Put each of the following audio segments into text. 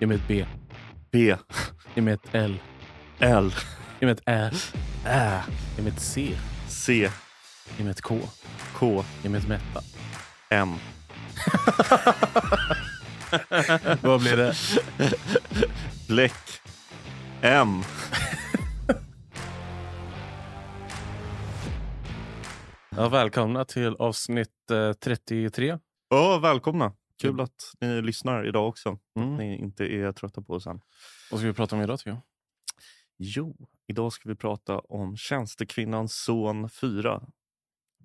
Ge mig ett B. B. Ge mig ett L. L. Ge mig ett Ä. Ä. Ge mig ett C. C. Ge mig ett K. K. Ge mig ett mätta. M. Vad blir det? Bläck. M. Ja, välkomna till avsnitt eh, 33. Ja, välkomna. Kul att ni lyssnar idag också. Mm. Att ni inte är trötta på oss än. Vad ska vi prata om idag tycker jag? Jo, idag ska vi prata om Tjänstekvinnans son 4.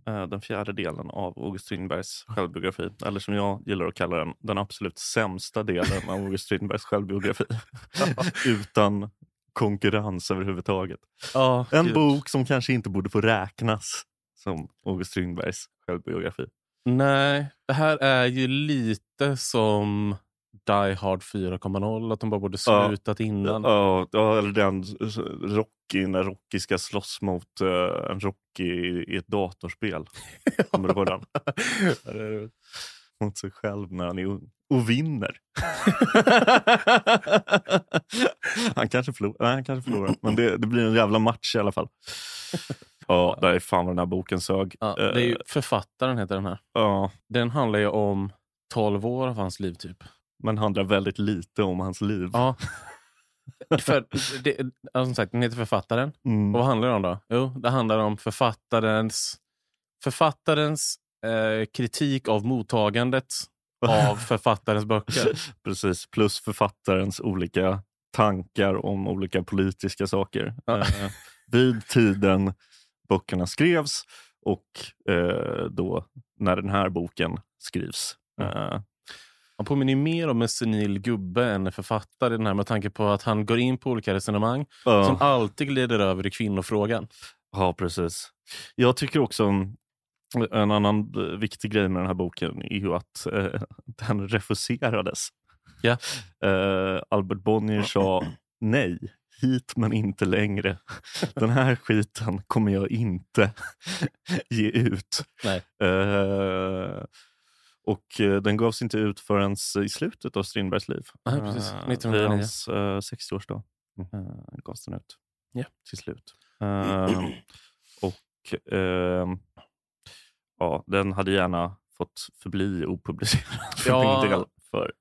Eh, Den fjärde delen av August Strindbergs självbiografi. Eller som jag gillar att kalla den, den absolut sämsta delen av August Strindbergs självbiografi. Utan konkurrens överhuvudtaget. Ja, En gud. bok som kanske inte borde få räknas som August Strindbergs självbiografi. Nej, det här är ju lite som Die Hard 4.0. Att de bara borde Ja. slutat innan. Ja, ja, eller den Rocky, när Rocky ska slåss mot eh, en Rocky i, i ett datorspel. Kommer du ihåg den? Ja, Mot sig själv när han är ung. Och vinner. han, kanske förlorar, nej, han kanske förlorar, men det, det blir en jävla match i alla fall. Ja, där är fan vad den här boken sög. Ja, det är ju Eh, Författaren heter den här. ja, Den handlar ju om 12 år av hans liv typ. men handlar väldigt lite om hans liv. Ja. För det, som sagt, den heter Författaren. Mm. Och vad handlar det om då? Jo, det handlar om författarens, författarens eh, kritik av mottagandet av författarens böcker. Precis, plus författarens olika tankar om olika politiska saker. Ja. Eh, vid tiden böckerna skrevs och eh, då när den här boken skrivs. Eh, Han påminner mer om en senil gubbe än en författare. Den här med tanke på att han går in på olika resonemang ja. som alltid glider över i kvinnofrågan. Ja, precis. Jag tycker också om- en annan eh, viktig grej med den här boken är ju att eh, den refuserades. Ja. Eh, Albert Bonnier sa nej, hit men inte längre. Den här skiten kommer jag inte ge ut. Eh, och eh, den gavs inte ut förrän i slutet av Strindbergs liv. Nej, precis. Eh, 1909. Vid hans eh, 60-årsdag Mm. eh, gavs den ut. Ja. Till slut. Eh, och ehm, ja, den hade gärna fått förbli opublicerad för Ja. min del. För,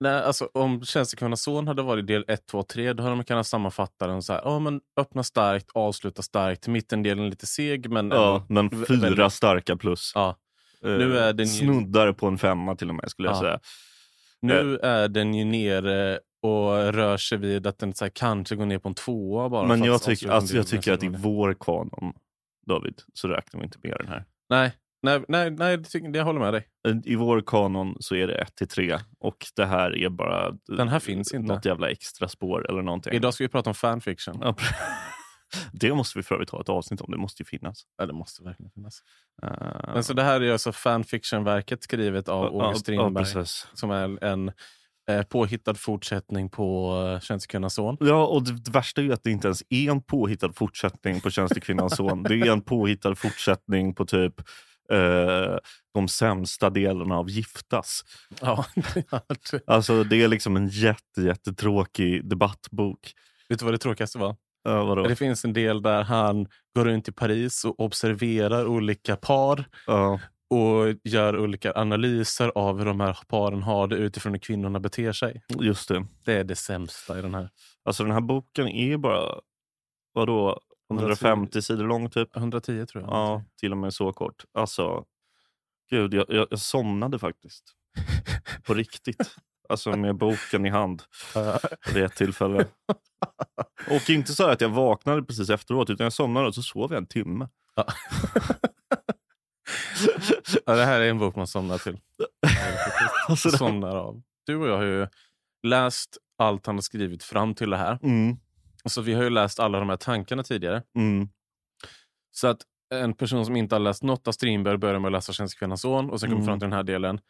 Nej, alltså, om Tjänstekvinnans son hade varit del 1, 2, 3 då hade man kunnat sammanfatta den så här. Ja, men öppna starkt, avsluta starkt. Mittendelen lite seg, men... ja, men vä- fyra väldigt- starka plus. Ja, Eh, nu är den ju- Snuddar på en femma till och med skulle jag Ja. säga. nu är den ju nere och rör sig vid att den så här, kanske går ner på en tvåa bara. Men jag, avsluta alltså, jag tycker att i vår kanon, David, så räknar vi inte med den här. Nej, nej, nej, nej det, jag håller med dig. I vår kanon så är det 1 till 3 och det här är bara Den här finns inte. något jävla extra spår eller någonting. Idag ska vi prata om fanfiction. Ja, det måste vi för övrigt ha ett avsnitt om. Det måste ju finnas. Ja, det måste verkligen finnas. Uh, Men så det här är alltså fanfictionverket skrivet av August Strindberg. precis. som är en eh, påhittad fortsättning på uh, Tjänstekvinnans son. Ja, och det, värsta är ju att det inte ens är en påhittad fortsättning på Tjänstekvinnans son. Det är en påhittad fortsättning på typ eh, de sämsta delarna av Giftas. Ja. Alltså det är liksom en jätte, jättetråkig debattbok. Vet du vad det tråkigaste var? Uh? Det finns en del där han går runt i Paris och observerar olika par Ja. och gör olika analyser av hur de här paren har det utifrån hur kvinnorna beter sig. just det. Det är det sämsta i den här. Alltså den här boken är bara, vadå, 150 sidor lång typ? 110 tror jag. Ja, till och med så kort. Alltså, gud, jag, jag, jag somnade faktiskt. På riktigt. Alltså med boken i hand vid ett tillfälle. Och inte så att jag vaknade precis efteråt, utan jag somnade och så sov jag en timme. Ja. Ja, det här är en bok man somnar till. Alltså, Somnar av. Du och jag har ju läst allt han har skrivit fram till det här. mm, Så vi har ju läst alla de här tankarna tidigare. mm, Så att en person som inte har läst något av Strindberg börjar med att läsa Tjänstekvinnans son och sen kommer Mm. fram till den här delen.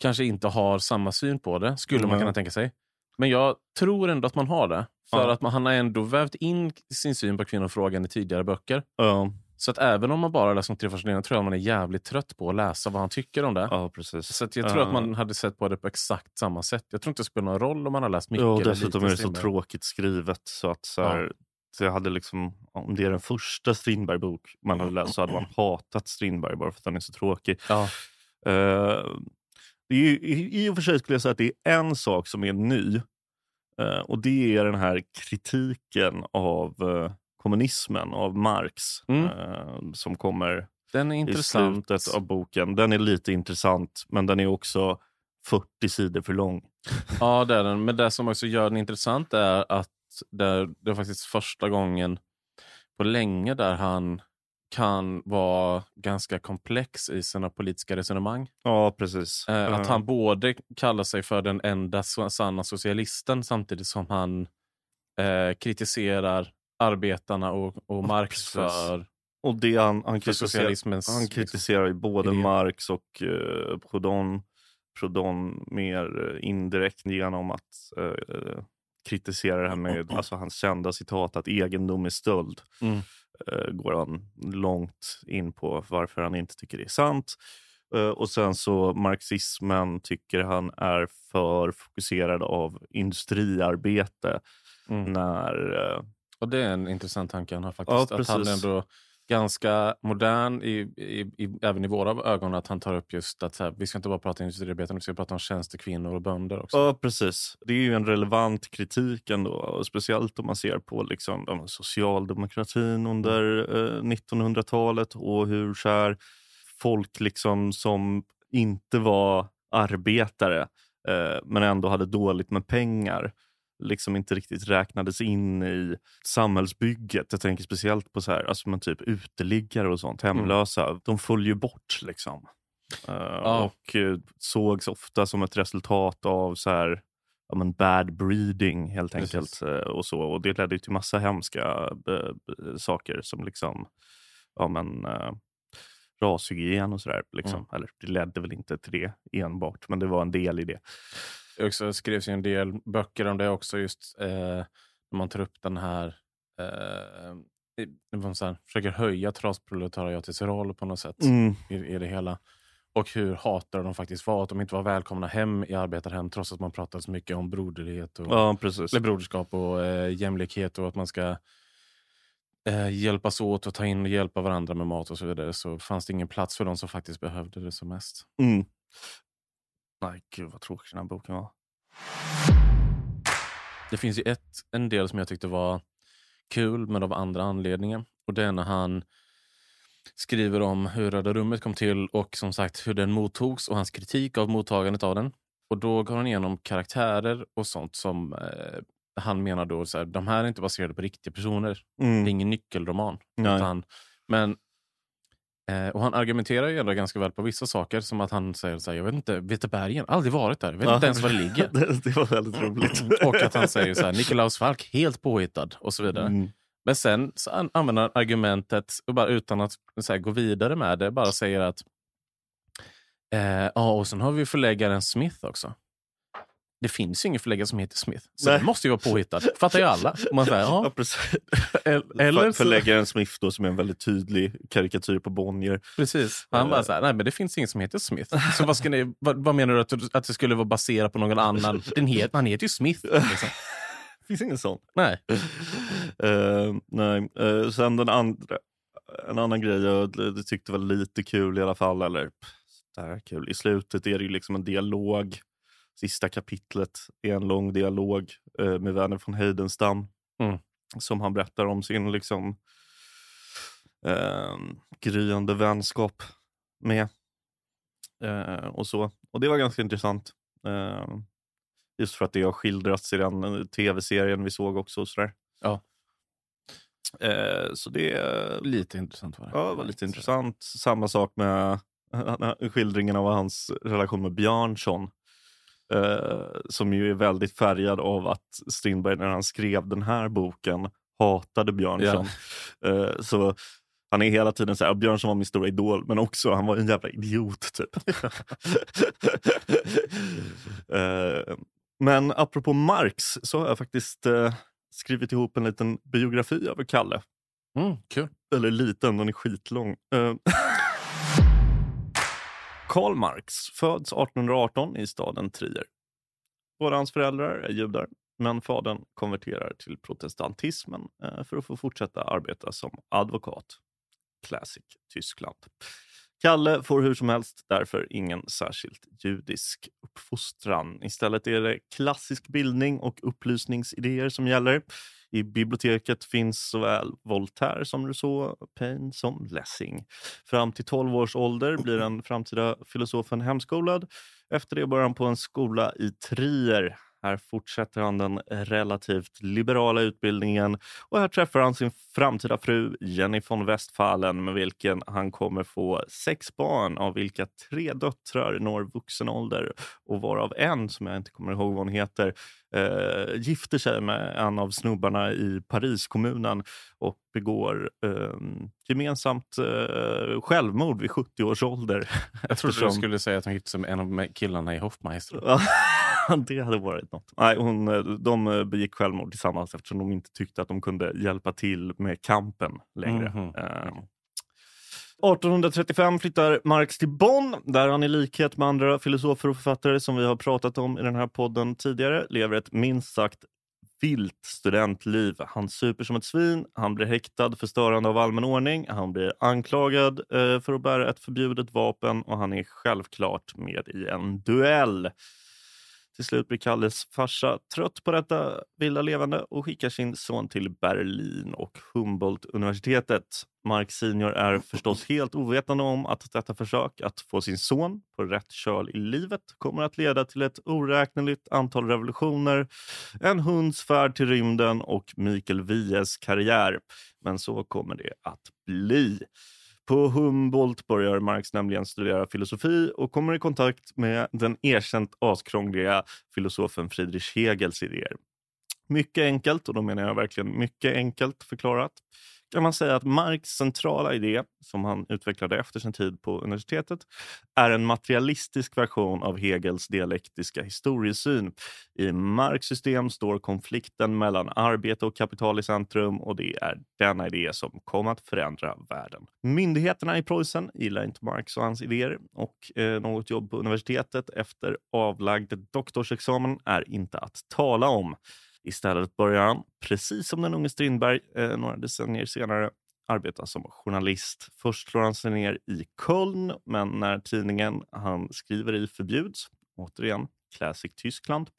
Kanske inte har samma syn på det, skulle man Mm. kunna tänka sig. Men jag tror ändå att man har det. För Ja. att man, han har ändå vävt in sin syn på kvinnofrågan i tidigare böcker. ja, Så att även om man bara läser de tre delarna tror jag man är jävligt trött på att läsa vad han tycker om det. Ja, precis. Så att jag tror att Eh, man hade sett på det på exakt samma sätt. Jag tror inte det spelar någon roll om man har läst mycket Ja, och dessutom är det så tråkigt skrivet. Så att så här, så jag hade liksom, om det är den första Strindberg-bok man hade läst så hade man hatat Strindberg bara för att den är så tråkig. Ja, det är, ju- i, I och för sig skulle jag säga att det är en sak som är ny. eh, och det är den här kritiken av kommunismen, av Marx. Mm. eh, som kommer den är i intressant. slutet av boken. Den är lite intressant, men den är också 40 sidor för lång. Ja, det är den. Men det som också gör den intressant är att det, är faktiskt första gången på länge där han kan vara ganska komplex i sina politiska resonemang. Ja, precis. Eh, att Eh, han både kallar sig för den enda sanna socialisten samtidigt som han eh, kritiserar arbetarna och, och Marx för, Och det han, han, för socialismens... han kritiserar ju både idé. Marx och eh, Proudhon, Proudhon mer eh, indirekt genom att eh, kritisera det här med alltså, hans kända citat att egendom är stöld. Mm. Eh, går han långt in på varför han inte tycker det är sant. Eh, och sen så marxismen tycker han är för fokuserad av industriarbete Mm. när eh, Och det är en intressant tanke han har faktiskt. Ja, att han är ändå ganska modern, i, i, i, även i våra ögon, att han tar upp just att här, vi ska inte bara prata industriarbetare, vi ska prata om tjänstekvinnor och bönder också. Ja, precis. Det är ju en relevant kritik ändå. Och speciellt om man ser på liksom, socialdemokratin under eh, 1900-talet och hur så här, folk liksom som inte var arbetare eh, men ändå hade dåligt med pengar liksom inte riktigt räknades in i samhällsbygget. Jag tänker speciellt på så här, alltså, men typ uteliggare och sånt, hemlösa. De föll ju bort. liksom. Eh, Och eh, sågs ofta som ett resultat av så här, ja, men bad breeding helt enkelt. eh, Och, så. och Det ledde till massa hemska saker som liksom, ja, men, rashygien och sådär. Liksom. Mm. Eller det ledde väl inte till det enbart, men det var en del i det. Det också skrevs ju en del böcker om det också, just eh, när man tar upp den här eh, man så här, försöker höja trasproletariatets roll på något sätt Mm. i, i det hela. Och hur hatade de faktiskt var, att de inte var välkomna hem i arbetarhem trots att man pratade så mycket om broderlighet och Ja, eller broderskap och eh, jämlikhet och att man ska eh, hjälpas åt och ta in och hjälpa varandra med mat och så vidare så fanns det ingen plats för de som faktiskt behövde det som mest. Mm. Nej, gud vad tråkig den här boken var. Det finns ju ett, en del som jag tyckte var kul men av andra anledningar. Och det är när han skriver om hur Röda rummet kom till och som sagt hur den mottogs och hans kritik av mottagandet av den. Och då går han igenom karaktärer och sånt som eh, han menar då, så här, de här är inte baserade på riktiga personer. Det är Mm. ingen nyckelroman. Utan, men, och han argumenterar ju ändå ganska väl på vissa saker. Som att han säger så här, jag vet inte, Vetebergen, aldrig varit där. Jag vet inte ens var det ligger. det, det var väldigt roligt. och att han säger så här, Nikolaus Falk, helt påhittad och så vidare. Mm. Men sen så an- använder han argumentet, bara utan att här, gå vidare med det, bara säger att eh, ja, och sen har vi förläggaren Smith också. Det finns ju ingen förläggare som heter Smith, så Nej. det måste ju vara påhittad. fattar ju alla. Man säger, Ja, eller förläggaren Smith då, som är en väldigt tydlig karikatyr på Bonnier. Precis. Han bara så här, nej men det finns ingen som heter Smith. Så vad, ska ni, vad, vad menar du att, du- att det skulle vara baserat på någon annan? Den het, han heter ju Smith. Liksom. finns ingen sån. Nej. Eh, nej. Eh, sen den andra, en annan grej jag tyckte var lite kul i alla fall, eller där kul. I slutet är det ju liksom en dialog. Sista kapitlet är en lång dialog eh, med Werner von Heidenstam. Mm. Som han berättar om sin liksom eh, gryende vänskap med. Eh, och så. Och det var ganska intressant. Eh, just för att det har skildrats i den eh, tv-serien vi såg också. Och sådär. Ja. Eh, så det Lite intressant var det. ja, var lite intressant. Samma sak med skildringen av hans relation med Björnsson. Eh, som ju är väldigt färgad av att Strindberg när han skrev den här boken hatade Björnsson. Eh, så han är hela tiden så här, Björnsson var min stora idol, men också han var en jävla idiot. typ. eh, men apropå Marx så har jag faktiskt eh, skrivit ihop en liten biografi över Kalle. Mm, kul. Eller liten, den är skitlång. Karl Marx föds 1818 i staden Trier. Båda hans föräldrar är judar, men fadern konverterar till protestantismen eh, för att få fortsätta arbeta som advokat. Classic Tyskland. Kalle får hur som helst därför ingen särskilt judisk uppfostran. Istället är det klassisk bildning och upplysningsidéer som gäller. I biblioteket finns såväl Voltaire som Rousseau, Paine som Lessing. Fram till 12 års ålder blir den framtida filosofen hemskolad. Efter det börjar han på en skola i Trier här fortsätter han den relativt liberala utbildningen och här träffar han sin framtida fru Jenny von Westphalen med vilken han kommer få sex barn av vilka tre döttrar når vuxen ålder och varav en, som jag inte kommer ihåg vad hon heter, eh, gifter sig med en av snubbarna i Pariskommunen och begår eh, gemensamt eh, självmord vid 70 års ålder. Jag trodde du skulle säga att hon gifte sig med en av killarna i Hoffmeister. det hade varit något. Nej, hon, eh, de eh, begick självmord tillsammans eftersom de inte tyckte att de kunde hjälpa till med kampen längre. Mm -hmm. 1835 flyttar Marx till Bonn där han i likhet med andra filosofer och författare som vi har pratat om i den här podden tidigare lever ett minst sagt vilt studentliv. Han super som ett svin, han blir häktad för störande av allmän ordning, han blir anklagad eh, för att bära ett förbjudet vapen och han är självklart med i en duell. Till slut blir Kalles farsa trött på detta vilda levande och skickar sin son till Berlin och Humboldt-universitetet. Mark senior är förstås helt ovetande om att detta försök att få sin son på rätt köl i livet kommer att leda till ett oräkneligt antal revolutioner, en hunds färd till rymden och Mikael Wiehes karriär. Men så kommer det att bli. På Humboldt börjar Marx nämligen studera filosofi och kommer i kontakt med den erkänt askrångliga filosofen Friedrich Hegels idéer. Mycket enkelt, och då menar jag verkligen mycket enkelt förklarat, kan man säga att Marx centrala idé, som han utvecklade efter sin tid på universitetet, är en materialistisk version av Hegels dialektiska historiesyn. I Marx system står konflikten mellan arbete och kapital i centrum och det är denna idé som kom att förändra världen. Myndigheterna i Preussen gillar inte Marx och hans idéer och eh, något jobb på universitetet efter avlagd doktorsexamen är inte att tala om. Istället börjar han, precis som den unge Strindberg eh, några decennier senare, arbeta som journalist. Först slår han sig ner i Köln, men när tidningen han skriver i förbjuds, återigen Classic Tyskland,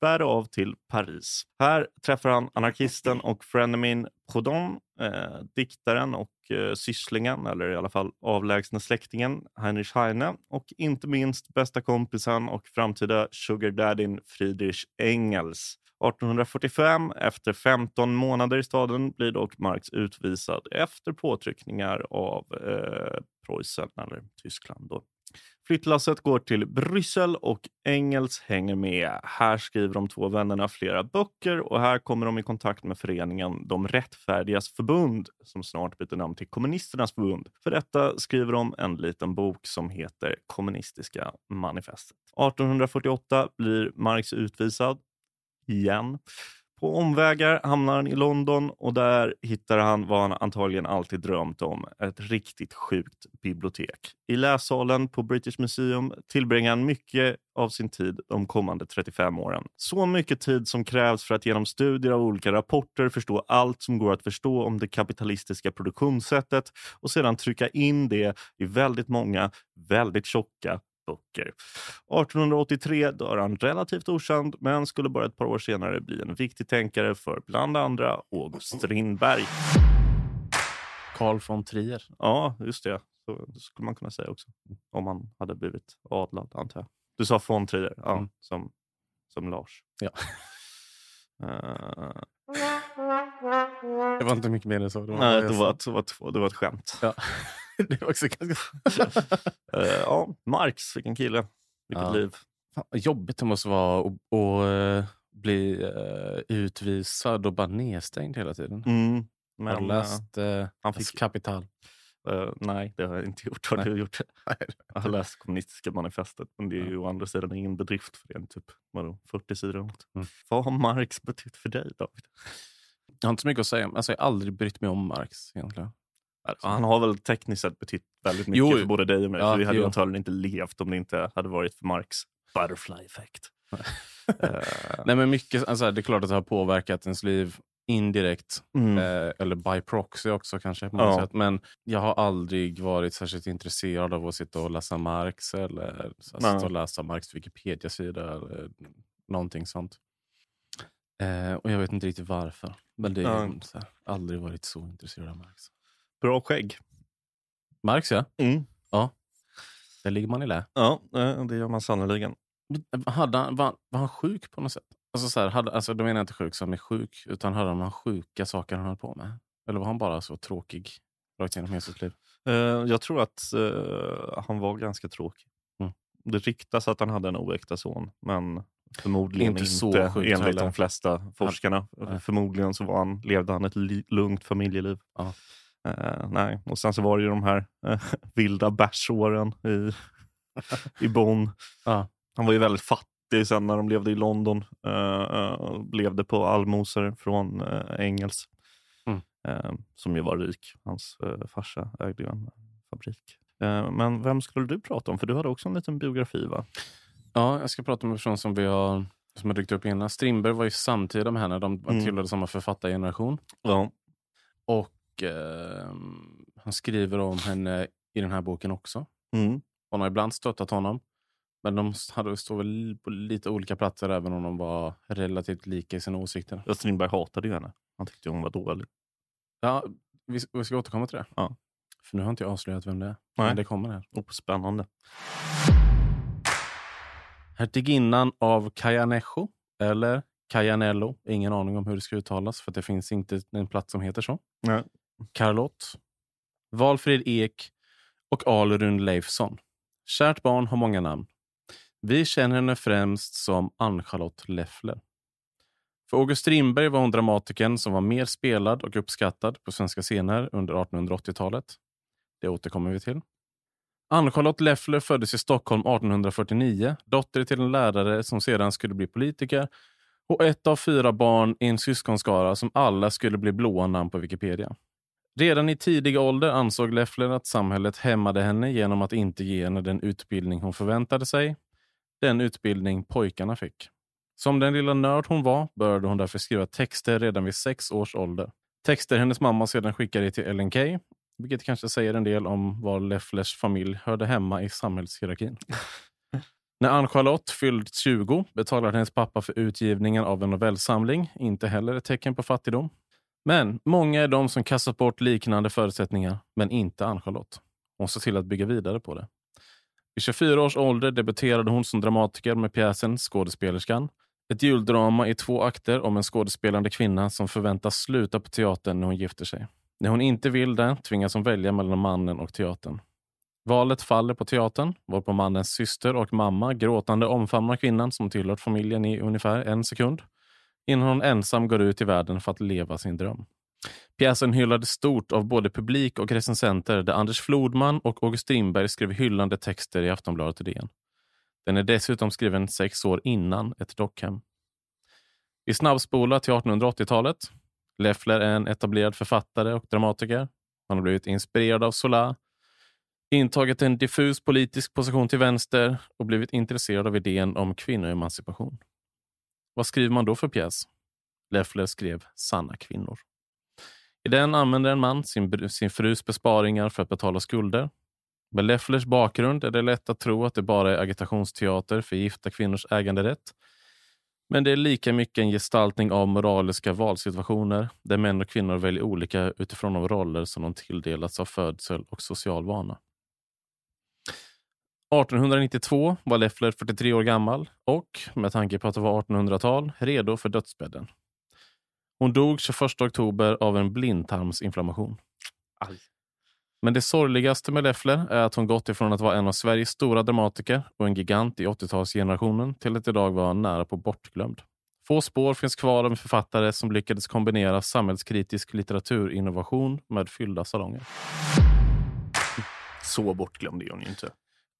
bär av till Paris. Här träffar han anarkisten och frenemin Proudhon, eh, diktaren och eh, sysslingen, eller i alla fall avlägsna släktingen Heinrich Heine och inte minst bästa kompisen och framtida sugardaddyn Friedrich Engels. 1845, efter 15 månader i staden, blir dock Marx utvisad efter påtryckningar av eh, Preussen, eller Tyskland. Då. Flyttlasset går till Bryssel och Engels hänger med. Här skriver de två vännerna flera böcker och här kommer de i kontakt med föreningen De rättfärdigas förbund som snart byter namn till Kommunisternas förbund. För detta skriver de en liten bok som heter Kommunistiska manifestet. 1848 blir Marx utvisad igen. På omvägar hamnar han i London och där hittar han vad han antagligen alltid drömt om, ett riktigt sjukt bibliotek. I lässalen på British Museum tillbringar han mycket av sin tid de kommande 35 åren. Så mycket tid som krävs för att genom studier av olika rapporter förstå allt som går att förstå om det kapitalistiska produktionssättet och sedan trycka in det i väldigt många, väldigt tjocka böcker. 1883 dör han relativt okänd men skulle bara ett par år senare bli en viktig tänkare för bland andra August Strindberg. Karl von Trier. Ja, just det. Så skulle man kunna säga också. Om han hade blivit adlad, antar jag. Du sa von Trier, ja, mm. som, som Lars. Ja. Uh... Det var inte mycket mer än så. Det var, Nej, det var, det, var det var ett skämt. Ja. det var också ganska... uh, ja, Marx, vilken kille. Vilket ja. liv. Fan, jobbigt det måste vara att uh, bli uh, utvisad och bara nedstängd hela tiden. Mm, men, har du läst uh, han fick... Kapital? Uh, nej, det har jag inte gjort. Har nej. du gjort det? jag har läst kommunistiska manifestet, men det är ju ja. å andra sidan ingen bedrift för det. Typ vadå, 40 sidor. Mm. Vad har Marx betytt för dig, David? Jag har inte så mycket att säga. Alltså, jag har aldrig brytt mig om Marx egentligen. Han har väl tekniskt sett betytt väldigt mycket Jo, för både dig och mig. ja, vi hade jo. ju antagligen inte levt om det inte hade varit för Marx butterfly effect. Eh, Nej, men mycket, alltså, det är klart att det har påverkat ens liv indirekt. mm. Eh, eller by proxy också kanske. På något Ja. sätt. Men jag har aldrig varit särskilt intresserad av att sitta och läsa Marx eller så, Nej. sitta och läsa Marx Wikipedia-sida eller någonting sånt. Eh, och jag vet inte riktigt varför. Men det Ja. här, aldrig varit så intresserad av Marx. Bra skägg. Marx ja, Mm. där ligger man i lä. Ja, eh, det gör man sannerligen. Hade han, var, var han sjuk på något sätt? Alltså, så här, hade, alltså, då menar jag inte sjuk som är sjuk, utan hade han sjuka saker han höll på med? Eller var han bara så tråkig rakt igenom hela sitt liv? Eh, jag tror att eh, han var ganska tråkig. Mm. Det ryktas att han hade en oäkta son, men förmodligen Inte inte, så sjukt enligt heller. de flesta forskarna. nej. Förmodligen så var han, levde han ett lugnt familjeliv. Ja. Eh, nej. Och sen så var det ju de här eh, vilda bärsåren i, i Bonn. Ja. Han var ju väldigt fattig sen när de levde i London. eh, levde på allmosor från uh, Engels. Mm. som ju var rik. Hans uh, farsa ägde ju en fabrik. Men vem skulle du prata om? För du hade också en liten biografi va? Ja, jag ska prata om en person som vi har som har dykt upp innan. Strindberg var ju samtida med henne. De Mm. tillhörde samma författargeneration. Ja. Och eh, han skriver om henne i den här boken också. Mm. Hon har ibland stöttat honom. Men de hade stod väl på lite olika platser även om de var relativt lika i sina åsikter. Ja, Strindberg hatade ju henne. Han tyckte hon var dålig. Ja, vi, vi ska återkomma till det. Ja. För nu har inte jag avslöjat vem det är. Nej. Men det kommer här. Oh, spännande. Hertiginnan av Cajanejo, eller Cajanello, ingen aning om hur det ska uttalas för det finns inte en plats som heter så. Nej. Carlott, Valfrid Ek och Alrun Leifsson. Kärt barn har många namn. Vi känner henne främst som Ann-Charlotte Leffler. För August Strindberg var hon dramatikern som var mer spelad och uppskattad på svenska scener under 1880-talet. Det återkommer vi till. Ann-Charlotte Leffler föddes i Stockholm 1849, dotter till en lärare som sedan skulle bli politiker och ett av fyra barn i en syskonskara som alla skulle bli blåa namn på Wikipedia. Redan i tidig ålder ansåg Leffler att samhället hämmade henne genom att inte ge henne den utbildning hon förväntade sig, den utbildning pojkarna fick. Som den lilla nörd hon var började hon därför skriva texter redan vid sex års ålder. Texter hennes mamma sedan skickade till Ellen Key, vilket kanske säger en del om var Lefflers familj hörde hemma i samhällshierarkin. När Ann-Charlotte fyllt 20 betalade hennes pappa för utgivningen av en novellsamling, inte heller ett tecken på fattigdom. Men många är de som kastat bort liknande förutsättningar, men inte Ann-Charlotte. Hon såg till att bygga vidare på det. Vid 24 års ålder debuterade hon som dramatiker med pjäsen Skådespelerskan. Ett juldrama i två akter om en skådespelande kvinna som förväntas sluta på teatern när hon gifter sig. När hon inte vill det tvingas hon välja mellan mannen och teatern. Valet faller på teatern, varpå mannens syster och mamma gråtande omfamnar kvinnan som tillhört familjen i ungefär en sekund innan hon ensam går ut i världen för att leva sin dröm. Pjäsen hyllades stort av både publik och recensenter där Anders Flodman och August Strindberg skrev hyllande texter i Aftonbladet och DN. Den är dessutom skriven sex år innan ett dockhem. Vi snabbspolar till 1880-talet. Leffler är en etablerad författare och dramatiker. Han har blivit inspirerad av Zola, intagit en diffus politisk position till vänster och blivit intresserad av idén om kvinnoemancipation. Vad skriver man då för pjäs? Leffler skrev Sanna kvinnor. I den använder en man sin, sin frus besparingar för att betala skulder. Med Lefflers bakgrund är det lätt att tro att det bara är agitationsteater för gifta kvinnors äganderätt. Men det är lika mycket en gestaltning av moraliska valsituationer där män och kvinnor väljer olika utifrån de roller som de tilldelats av födsel och social vana. 1892 var Leffler 43 år gammal och, med tanke på att det var 1800-tal, redo för dödsbädden. Hon dog 21 oktober av en blindtarmsinflammation. Aj. Men det sorgligaste med Leffler är att hon gått ifrån att vara en av Sveriges stora dramatiker och en gigant i 80-talsgenerationen till att idag vara nära på bortglömd. Få spår finns kvar av en författare som lyckades kombinera samhällskritisk litteraturinnovation med fyllda salonger. Så bortglömd är hon ju inte.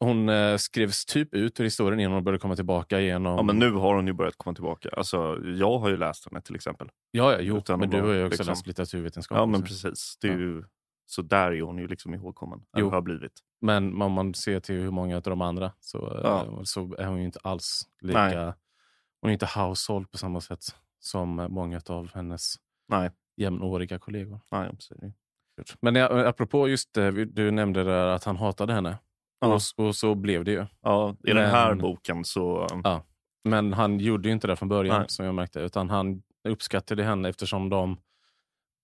Hon eh, skrevs typ ut ur historien innan hon började komma tillbaka genom... Ja, men nu har hon ju börjat komma tillbaka. Alltså, jag har ju läst henne till exempel. Ja, ja jo, Utan men du har ju också liksom- läst litteraturvetenskap. Ja, men precis. Det är Ja. ju, så där är hon ju liksom ihågkommen. Jo. har blivit. Men om man ser till hur många av de andra så, Ja. eh, så är hon ju inte alls lika... Nej. Hon är inte household på samma sätt som eh, många av hennes Nej, jämnåriga kollegor. nej det ju. Men jag, apropå just det, du nämnde där att han hatade henne. Ja. Och, och så blev det ju. Ja, I den här Men- boken så... Ja. Men han gjorde ju inte det från början, Nej. som jag märkte. Utan han uppskattade henne eftersom de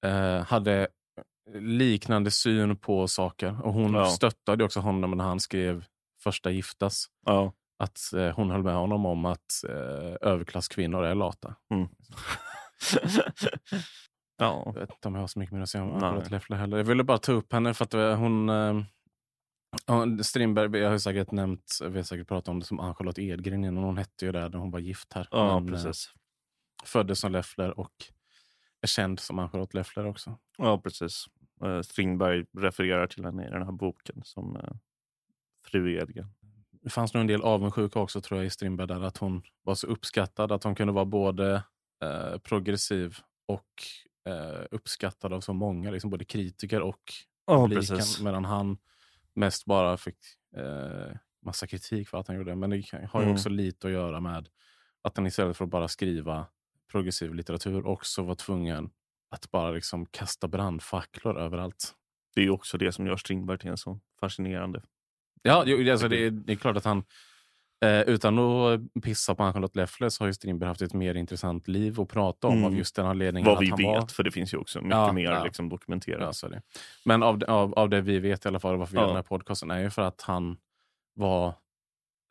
eh, hade liknande syn på saker. Och hon Ja. stöttade också honom när han skrev Första giftas. Ja. Att eh, hon höll med honom om att eh, överklasskvinnor är lata. ja. Jag vet inte om jag har så mycket mer att säga om heller. Jag ville bara ta upp henne för att eh, hon... Eh, ja, Strindberg, jag har säkert nämnt, vi har säkert pratat om det som Ann-Charlotte Edgren innan. Hon hette ju det när hon var gift här. ja, Men, eh, precis. föddes som Leffler och är känd som Ann-Charlotte Leffler också. Ja, precis. Eh, Strindberg refererar till henne i den här boken som eh, fru Edgren. Det fanns nog en del avundsjuka också tror jag i Strindberg där att hon var så uppskattad. Att hon kunde vara både eh, progressiv och eh, uppskattad av så många, liksom både kritiker och Ja, publiken. precis. Medan han mest bara fick eh, massa kritik för att han gjorde det. Men det har ju Mm. också lite att göra med att han istället för att bara skriva progressiv litteratur också var tvungen att bara liksom kasta brandfacklor överallt. Det är också det som gör Strindberg till en så fascinerande. Ja, alltså det, är, det är klart att han, eh, utan att pissa på Ann-Charlotte Leffler så har ju Strindberg haft ett mer intressant liv att prata om Mm. av just den anledningen. Vad vi han vet, Var, för det finns ju också mycket Ja, mer ja. Liksom, dokumenterat. ja. Men av, av, av det vi vet i alla fall, varför vi Ja. gör den här podcasten, är ju för att han var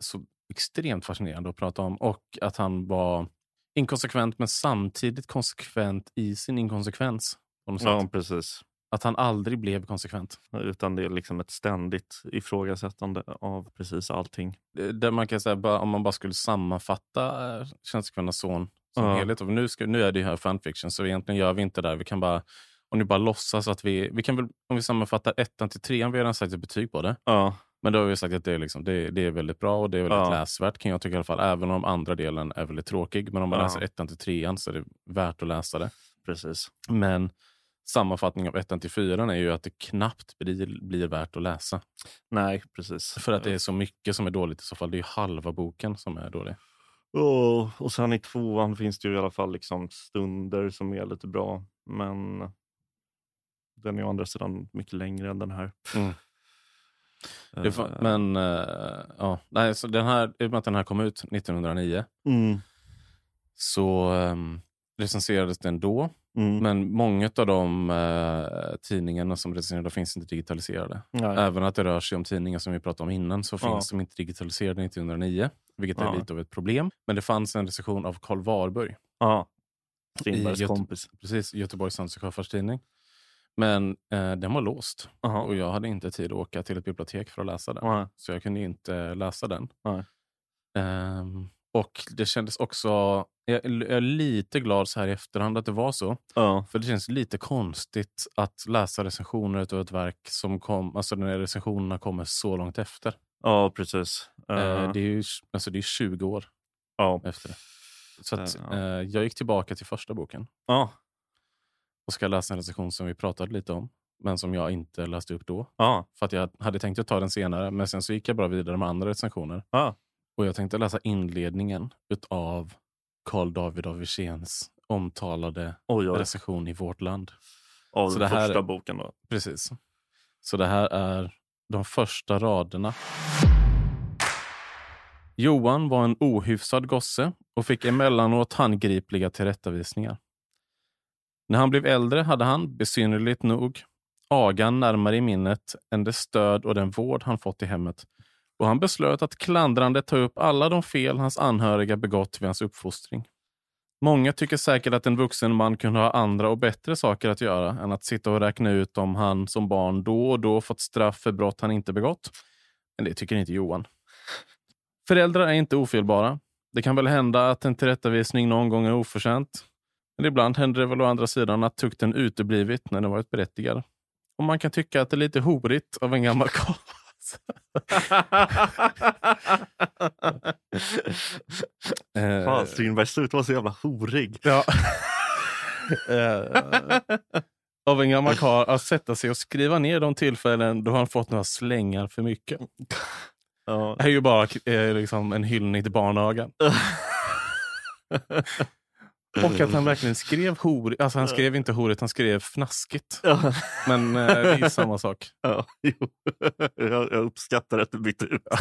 så extremt fascinerande att prata om. Och att han var inkonsekvent, men samtidigt konsekvent i sin inkonsekvens. Ja, precis. Att han aldrig blev konsekvent. Utan det är liksom ett ständigt ifrågasättande av precis allting. Det- Där man kan säga, om man bara skulle sammanfatta äh, Tjänstekvinnans son som Ja. helhet. Och nu, ska, nu är det ju här fanfiction, så egentligen gör vi inte det. där. Vi kan bara, om ni bara låtsas att vi... vi kan väl, om vi sammanfattar ettan till trean, vi har redan sagt ett betyg på det. Ja, Men då har vi sagt att det är, liksom, det, det är väldigt bra och det är väldigt Ja. läsvärt kan jag tycka i alla fall. Även om andra delen är väldigt tråkig. Men om man Ja. läser ettan till trean så är det värt att läsa det. precis. Men sammanfattningen av ettan till fyran är ju att det knappt blir, blir värt att läsa. Nej, precis. För att det är så mycket som är dåligt i så fall. Det är ju halva boken som är dålig. Åh, och sen i tvåan finns det ju i alla fall liksom stunder som är lite bra. Men den är å andra sidan mycket längre än den här. Mm. Fa- Eh, men eh, ja, nej, så den här, i och med att den här kom ut 1909 mm, så um, recenserades den då. Mm, Men många av de eh, tidningarna som recenserade finns inte digitaliserade. nej, Även att det rör sig om tidningar som vi pratade om innan så Ja. finns de inte digitaliserade 1909. Vilket är Ja. lite av ett problem. Men det fanns en recension av Karl Warburg, ja. Strindbergs Göte- kompis. precis, Göteborgs Handelsoch Sjöfartstidning. Men eh, den var låst Aha. och jag hade inte tid att åka till ett bibliotek för att läsa den. Nej. Så jag kunde inte läsa den. Ehm, och det kändes också... Jag, jag är lite glad så här i efterhand att det var så. Ja, För det känns lite konstigt att läsa recensioner av ett verk som kom, alltså när recensionerna kommer så långt efter. ja, precis. Eh, Eh, det är ju alltså det är 20 år ja. efter. Så att, ja. eh, jag gick tillbaka till första boken Ja, och ska läsa en recension som vi pratade lite om, men som jag inte läste upp då. ja, För att jag hade tänkt att ta den senare, men sen så gick jag bara vidare med andra recensioner. ja. Och jag tänkte läsa inledningen utav Carl David av Wirséns omtalade Oj, oj. recension i Vårt land. Av Så det här- första boken då. Precis. Så det här är de första raderna. Johan var en ohyfsad gosse och fick emellanåt handgripliga tillrättavisningar. När han blev äldre hade han, besynnerligt nog, agan närmare i minnet än det stöd och den vård han fått i hemmet. Och han beslöt att klandrande ta upp alla de fel hans anhöriga begått vid hans uppfostring. Många tycker säkert att en vuxen man kunde ha andra och bättre saker att göra än att sitta och räkna ut om han som barn då och då fått straff för brott han inte begått. Men det tycker inte Johan. Föräldrar är inte ofelbara. Det kan väl hända att en tillrättavisning någon gång är oförtjänt. Men ibland händer det väl å andra sidan att tukten uteblivit när den varit berättigad. Och man kan tycka att det är lite horigt av en gammal karl. Eh, Fan, Strindberg, sluta vara så jävla horig. ja. Eh, av en gammal karl att sätta sig och skriva ner de tillfällen då han fått några slängar för mycket. Ja. Det här är ju bara eh, liksom en hyllning till barnagan. Och att han verkligen skrev hor, alltså han skrev inte horigt, han skrev fnaskigt. Ja. Men eh, det är samma sak. Ja, jo. Jag, jag uppskattar att du bytte ut.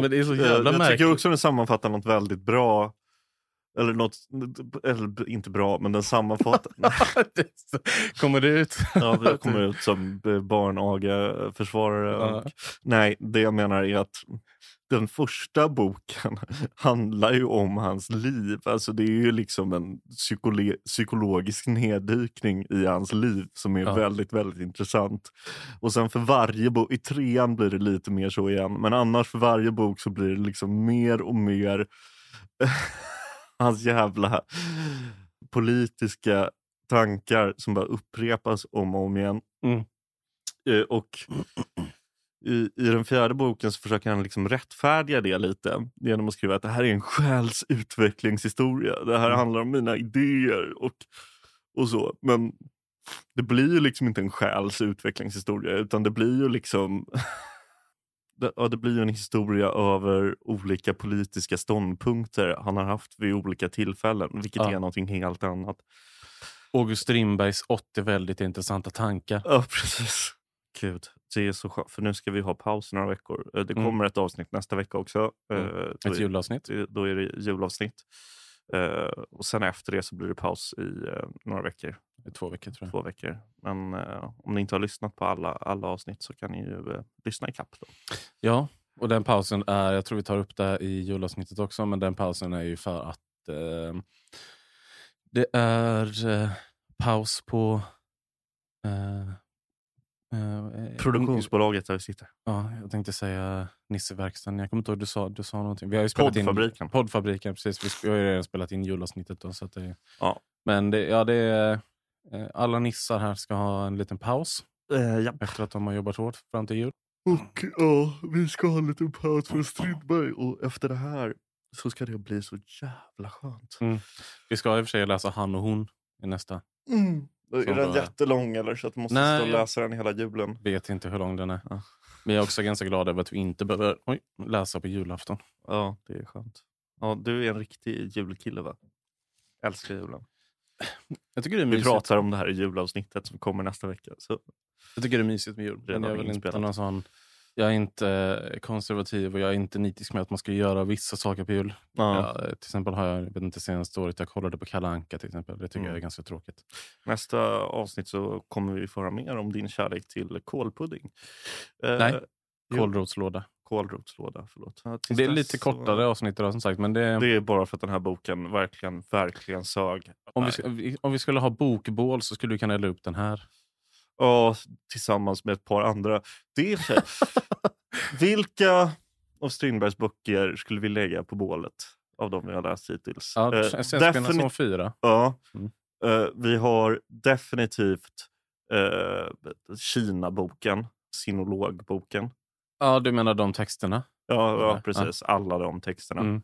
Men det är så Eh, jävla Jag tycker märkligt. också den sammanfattar något väldigt bra. Eller något, eller inte bra, men den sammanfattar. Kommer det ut? ja, vi kommer ut som barnaga-försvarare. Ja. Och, nej, det jag menar är att den första boken handlar ju om hans liv. Alltså det är ju liksom en psykologisk neddykning i hans liv som är Ja. väldigt, väldigt intressant. Och sen för varje bok, i trean blir det lite mer så igen, men annars för varje bok så blir det liksom mer och mer hans jävla politiska tankar som bara upprepas om och om igen. Mm. Eh, Och i, I den fjärde boken så försöker han liksom rättfärdiga det lite genom att skriva att det här är en själs utvecklingshistoria. Det här Mm. handlar om mina idéer och, och så. Men det blir ju liksom inte en själs utvecklingshistoria utan det blir ju liksom det, ja, det blir en historia över olika politiska ståndpunkter han har haft vid olika tillfällen, vilket Ja. är någonting helt annat. August Strindbergs 80 väldigt intressanta tankar. Ja, precis. Gud, det är så skönt. För nu ska vi ha paus några veckor. Eh, Det Mm. kommer ett avsnitt nästa vecka också. Mm. Eh, Då, Ett är, julavsnitt. då är det julavsnitt. Eh, och sen efter det så blir det paus i eh, några veckor, I två veckor tror jag. två veckor. Men eh, om ni inte har lyssnat på alla, alla avsnitt så kan ni ju lyssna i kapp då. Ja, och den pausen är, jag tror vi tar upp det i julavsnittet också, men den pausen är ju för att det är paus på eh, eh, Produktionsbolaget där vi sitter. Ja, jag tänkte säga Nisseverkstan. Jag kommer inte ihåg, du sa, du sa någonting. Vi har ju spelat Poddfabriken. In, poddfabriken, precis. Vi har ju redan spelat in julavsnittet. Då, så att det, Ja. Men det, ja, det är, eh, alla nissar här ska ha en liten paus Eh, ja. efter att de har jobbat hårt fram till jul. Och ja, vi ska ha en liten paus för Strindberg och efter det här så ska det bli så jävla skönt. Vi ska i och för sig läsa Han och hon i nästa. Mm. Är den bara- jättelång eller så att du måste Nej, stå och jag- läsa den hela julen? Vet inte hur lång den är. Ja. Men jag är också ganska glad över att vi inte behöver oj, läsa på julafton. Ja, det är skönt. Ja, du är en riktig julkille va? Älskar julen. Jag tycker det är Vi mysigt. pratar om det här i julavsnittet som kommer nästa vecka. Så. Jag tycker det är mysigt med jul. Men Redan jag är väl inte någon sån... Jag är inte konservativ och jag är inte nitisk med att man ska göra vissa saker på jul. Ja. Ja, till exempel har jag, jag vet inte, senaste året jag kollade på Kalle Anka till exempel. Det tycker Mm. jag är ganska tråkigt. Nästa avsnitt så kommer vi få höra mer om din kärlek till kålpudding. Eh, Nej. Jo. Kålrotslåda. Kålrotslåda, förlåt. Tills Det är lite så- kortare avsnitt idag som sagt. Men det, Det är bara för att den här boken verkligen, verkligen sög. om, vi, vi- om vi skulle ha bokbål så skulle du kunna elda upp den här. Ja, tillsammans med ett par andra. Det är och för. Vilka av Strindbergs böcker skulle vi lägga på bålet? Av de vi har läst hittills. Ja, Eh, Svenskarna defini- som fyra. ja. Mm. Eh, vi har definitivt uh, Kina-boken, sinologboken. Ja, du menar de texterna? Ja, ja Ja. precis. Alla de texterna. Mm.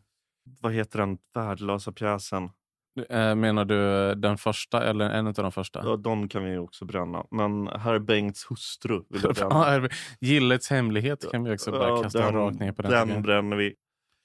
Vad heter den värdelösa pjäsen? Eh, menar du den första eller en av de första? Ja, de kan vi också bränna. Men herr Bengts hustru vill jag bränna. Gillets hemlighet kan vi också bara Ja, kasta rakt ner på den. Den bränner vi.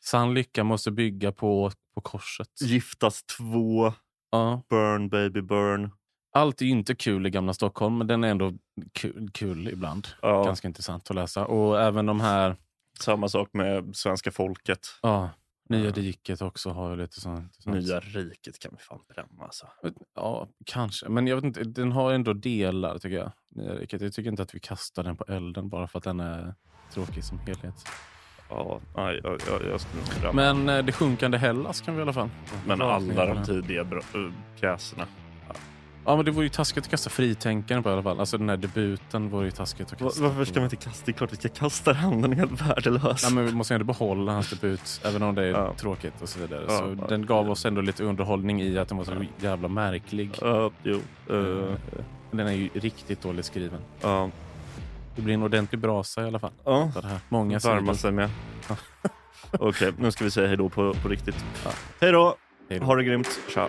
Sann lycka måste bygga på, på korset. Giftas två, Ja. Burn baby burn. Allt är inte kul i gamla Stockholm, men den är ändå kul, kul ibland. Ja, Ganska intressant att läsa. Och även de här, Samma sak med svenska folket. ja, Nya riket också har lite sånt. sånt. Nya riket kan vi fan bränna alltså. Ja, kanske. Men jag vet inte, den har ändå delar tycker jag. Nya riket. Jag tycker inte att vi kastar den på elden bara för att den är tråkig som helhet. Ja, nej, jag, jag, jag skulle bränna. Men eh, det sjunkande Hellas kan vi i alla fall. Men alla de tidiga bra, äh, pjäserna. Ja, men det vore ju taskigt att kasta fritänkaren på i alla fall. Alltså den här debuten vore ju taskigt att kasta. Varför ska man inte kasta? Det är klart vi ska kasta den. den är helt värdelös. Nej, men vi måste ju ändå behålla hans debut, även om det är ja. tråkigt och så vidare. Ja, så ja. den gav oss ändå lite underhållning i att den var så jävla märklig. Ja, jo. Uh. Den är ju riktigt dåligt skriven. Ja. Det blir en ordentlig brasa i alla fall. Ja. Det här. Många Varma sig med. Okej, okay, nu ska vi säga hej då på, på riktigt. Ja. Hej då! Ha det grymt. Tja!